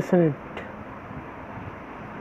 listening.